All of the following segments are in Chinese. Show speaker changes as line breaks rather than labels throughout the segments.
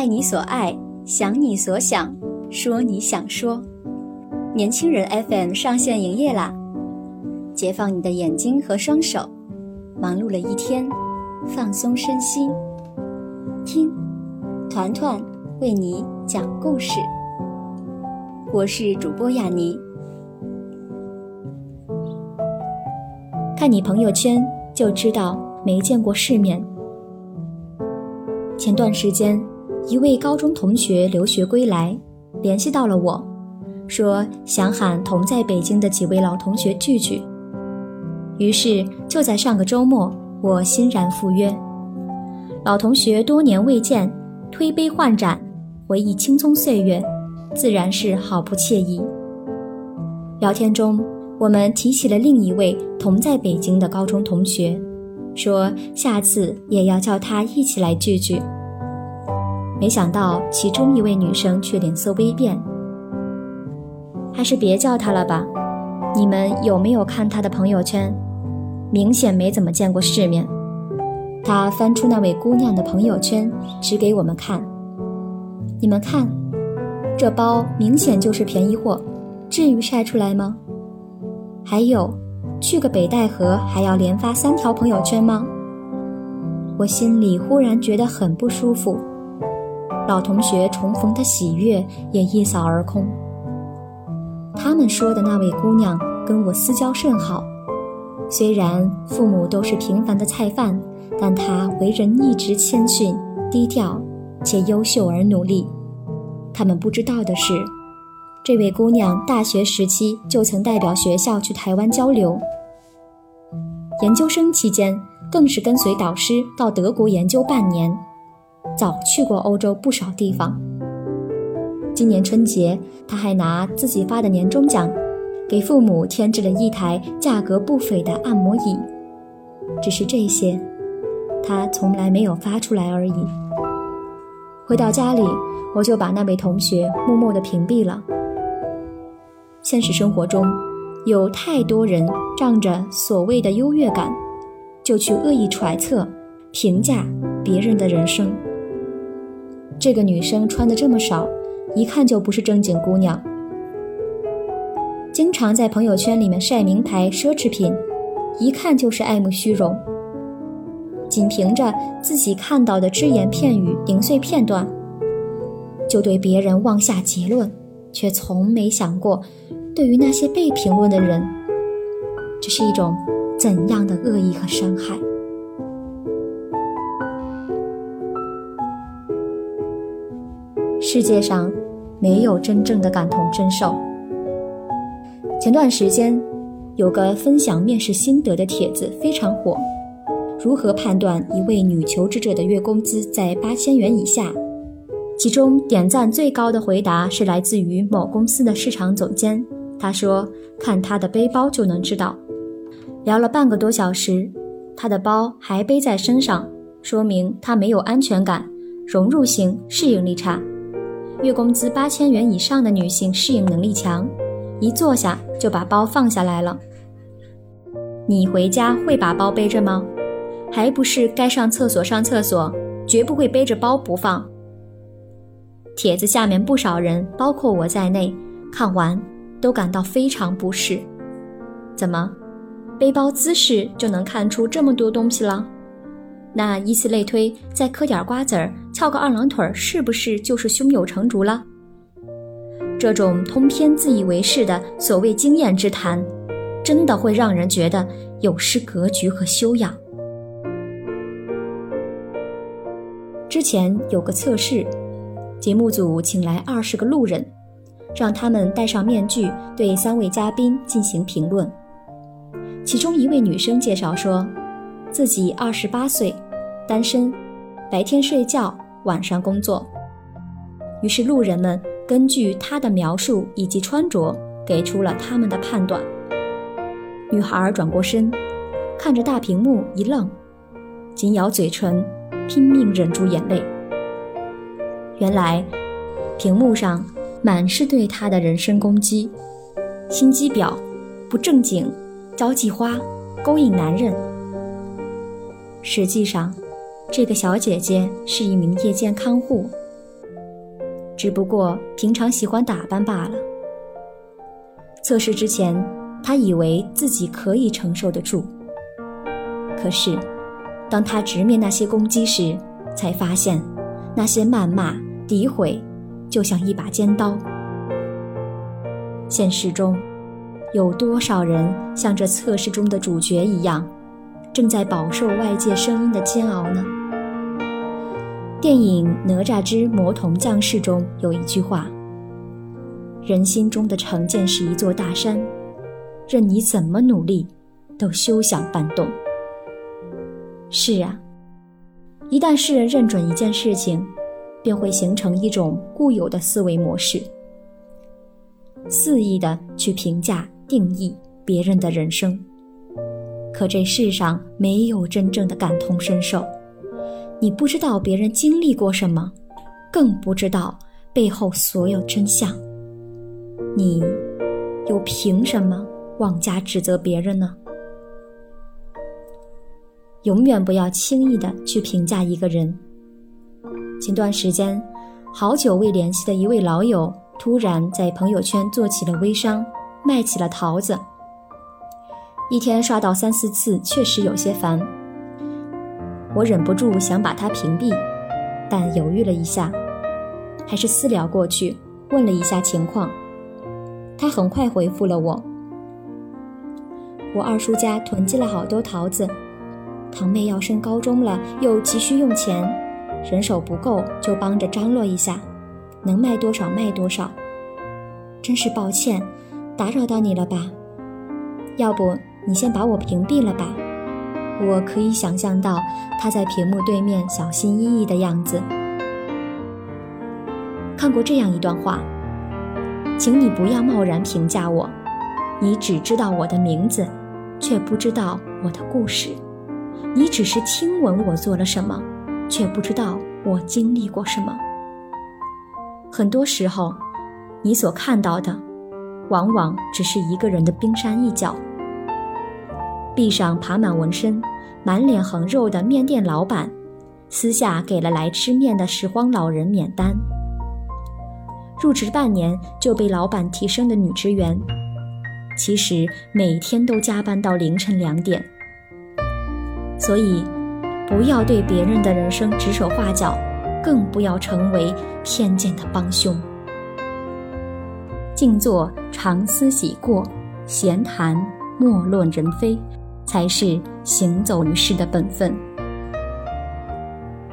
爱你所爱，想你所想，说你想说。年轻人 FM 上线营业啦！解放你的眼睛和双手，忙碌了一天，放松身心。听，团团为你讲故事。我是主播雅妮。看你朋友圈就知道没见过世面。前段时间，一位高中同学留学归来，联系到了我，说想喊同在北京的几位老同学聚聚。于是就在上个周末，我欣然赴约。老同学多年未见，推杯换盏，回忆青葱岁月，自然是好不惬意。聊天中，我们提起了另一位同在北京的高中同学。说下次也要叫他一起来聚聚。没想到其中一位女生却脸色微变，还是别叫他了吧。你们有没有看他的朋友圈？明显没怎么见过世面。他翻出那位姑娘的朋友圈，指给我们看。你们看，这包明显就是便宜货，至于晒出来吗？还有。去个北戴河还要连发三条朋友圈吗？我心里忽然觉得很不舒服，老同学重逢的喜悦也一扫而空。他们说的那位姑娘跟我私交甚好，虽然父母都是平凡的菜贩，但她为人一直谦逊低调，且优秀而努力。他们不知道的是。这位姑娘大学时期就曾代表学校去台湾交流，研究生期间更是跟随导师到德国研究半年，早去过欧洲不少地方。今年春节，他还拿自己发的年终奖，给父母添置了一台价格不菲的按摩椅。只是这些，他从来没有发出来而已。回到家里，我就把那位同学默默地屏蔽了。现实生活中，有太多人仗着所谓的优越感，就去恶意揣测、评价别人的人生。这个女生穿的这么少，一看就不是正经姑娘。经常在朋友圈里面晒名牌奢侈品，一看就是爱慕虚荣。仅凭着自己看到的只言片语、零碎片段，就对别人妄下结论。却从没想过，对于那些被评论的人，这是一种怎样的恶意和伤害？世界上没有真正的感同身受。前段时间，有个分享面试心得的帖子非常火，如何判断一位女求职者的月工资在八千元以下？其中点赞最高的回答是来自于某公司的市场总监，他说：“看他的背包就能知道。”聊了半个多小时，他的包还背在身上，说明他没有安全感，融入性、适应力差。月工资八千元以上的女性适应能力强，一坐下就把包放下来了。你回家会把包背着吗？还不是该上厕所上厕所，绝不会背着包不放。帖子下面不少人，包括我在内，看完都感到非常不适。怎么，背包姿势就能看出这么多东西了？那以此类推，再嗑点瓜子儿，翘个二郎腿儿，是不是就是胸有成竹了？这种通篇自以为是的所谓经验之谈，真的会让人觉得有失格局和修养。之前有个测试。节目组请来二十个路人，让他们戴上面具，对三位嘉宾进行评论。其中一位女生介绍说，自己二十八岁，单身，白天睡觉，晚上工作。于是路人们根据她的描述以及穿着，给出了他们的判断。女孩转过身，看着大屏幕一愣，紧咬嘴唇，拼命忍住眼泪。原来，屏幕上满是对她的人身攻击，心机婊，不正经，交际花，勾引男人。实际上，这个小姐姐是一名夜间看护，只不过平常喜欢打扮罢了。测试之前，她以为自己可以承受得住。可是，当她直面那些攻击时，才发现，那些谩骂、诋毁，就像一把尖刀。现实中，有多少人像这测试中的主角一样，正在饱受外界声音的煎熬呢？电影《哪吒之魔童降世》中有一句话：“人心中的成见是一座大山，任你怎么努力，都休想搬动。”是啊，一旦世人认准一件事情，便会形成一种固有的思维模式，肆意的去评价、定义别人的人生。可这世上没有真正的感同身受，你不知道别人经历过什么，更不知道背后所有真相。你又凭什么妄加指责别人呢？永远不要轻易的去评价一个人。前段时间，好久未联系的一位老友突然在朋友圈做起了微商，卖起了桃子。一天刷到三四次，确实有些烦。我忍不住想把他屏蔽，但犹豫了一下，还是私聊过去问了一下情况。他很快回复了我：“我二叔家囤积了好多桃子。”堂妹要升高中了，又急需用钱，人手不够，就帮着张罗一下，能卖多少卖多少。真是抱歉，打扰到你了吧？要不你先把我屏蔽了吧？我可以想象到他在屏幕对面小心翼翼的样子。看过这样一段话，请你不要贸然评价我，你只知道我的名字，却不知道我的故事。你只是听闻我做了什么，却不知道我经历过什么。很多时候，你所看到的，往往只是一个人的冰山一角。壁上爬满纹身、满脸横肉的面店老板，私下给了来吃面的拾荒老人免单。入职半年就被老板提升的女职员，其实每天都加班到凌晨两点。所以，不要对别人的人生指手画脚，更不要成为偏见的帮凶。静坐常思己过，闲谈莫论人非，才是行走于世的本分。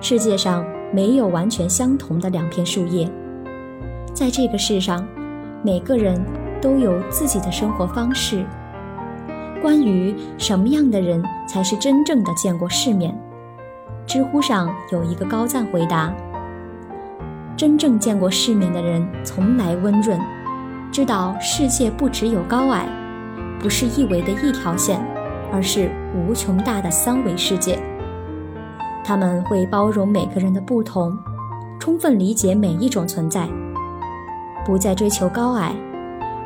世界上没有完全相同的两片树叶，在这个世上，每个人都有自己的生活方式。关于什么样的人才是真正的见过世面？知乎上有一个高赞回答：真正见过世面的人，从来温润，知道世界不只有高矮，不是一维的一条线，而是无穷大的三维世界。他们会包容每个人的不同，充分理解每一种存在，不再追求高矮。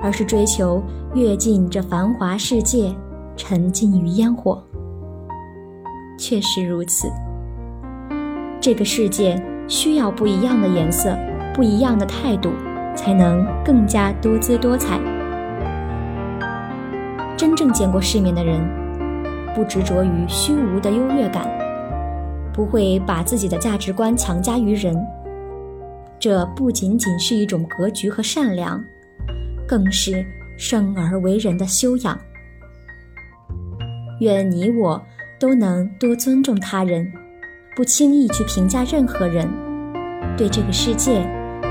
而是追求跃进这繁华世界，沉浸于烟火。确实如此，这个世界需要不一样的颜色，不一样的态度，才能更加多姿多彩。真正见过世面的人，不执着于虚无的优越感，不会把自己的价值观强加于人。这不仅仅是一种格局和善良。更是生而为人的修养。愿你我都能多尊重他人，不轻易去评价任何人，对这个世界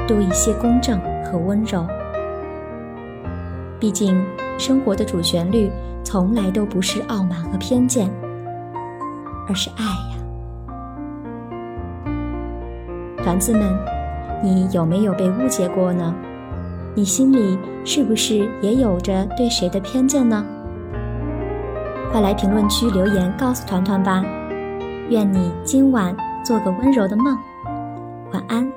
多一些公正和温柔。毕竟，生活的主旋律从来都不是傲慢和偏见，而是爱呀。团子们，你有没有被误解过呢？你心里是不是也有着对谁的偏见呢？快来评论区留言告诉团团吧！愿你今晚做个温柔的梦，晚安。